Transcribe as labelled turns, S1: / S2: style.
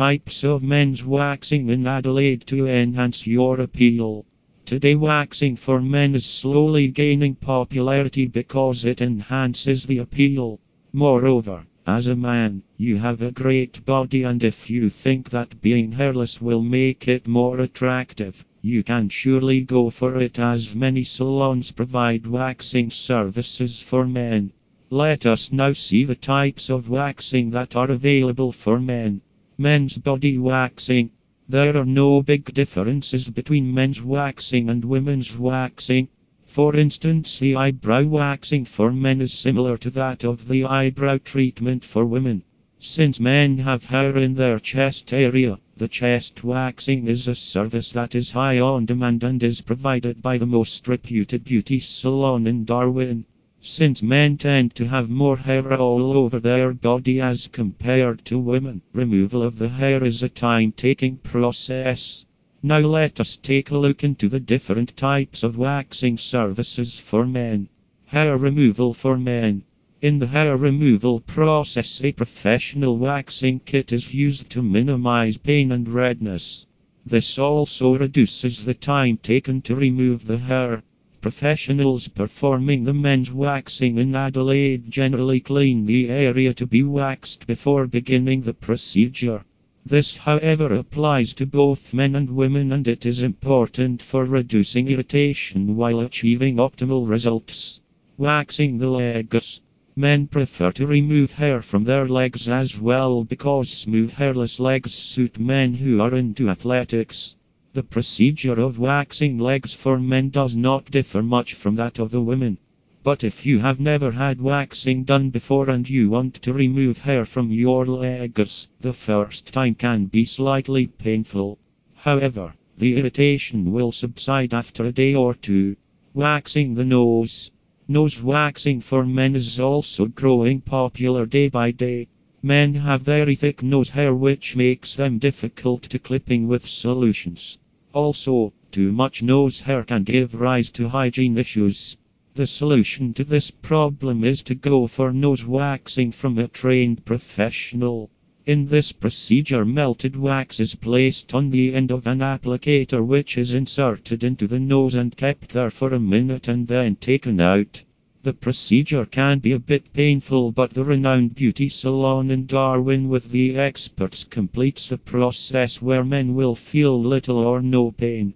S1: types of men's waxing in Adelaide to enhance your appeal. Today, waxing for men is slowly gaining popularity because it enhances the appeal. Moreover, as a man, you have a great body, and if you think that being hairless will make it more attractive, you can surely go for it as many salons provide waxing services for men. Let us now see the types of waxing that are available for men. Men's body waxing. There are no big differences between men's waxing and women's waxing. For instance, the eyebrow waxing for men is similar to that of the eyebrow treatment for women. Since men have hair in their chest area, the chest waxing is a service that is high on demand and is provided by the most reputed beauty salon in Darwin. Since men tend to have more hair all over their body as compared to women, removal of the hair is a time taking process. Now let us take a look into the different types of waxing services for men. Hair removal for men. In the hair removal process, a professional waxing kit is used to minimize pain and redness. This also reduces the time taken to remove the hair. Professionals performing the men's waxing in Adelaide generally clean the area to be waxed before beginning the procedure. This, however, applies to both men and women, and it is important for reducing irritation while achieving optimal results. Waxing the legs. Men prefer to remove hair from their legs as well because smooth hairless legs suit men who are into athletics. The procedure of waxing legs for men does not differ much from that of the women. But if you have never had waxing done before and you want to remove hair from your legs, the first time can be slightly painful. However, the irritation will subside after a day or two. Waxing the nose. Nose waxing for men is also growing popular day by day. Men have very thick nose hair which makes them difficult to clipping with solutions. Also, too much nose hair can give rise to hygiene issues. The solution to this problem is to go for nose waxing from a trained professional. In this procedure, melted wax is placed on the end of an applicator which is inserted into the nose and kept there for a minute and then taken out. The procedure can be a bit painful, but the renowned beauty salon in Darwin with the experts completes the process where men will feel little or no pain.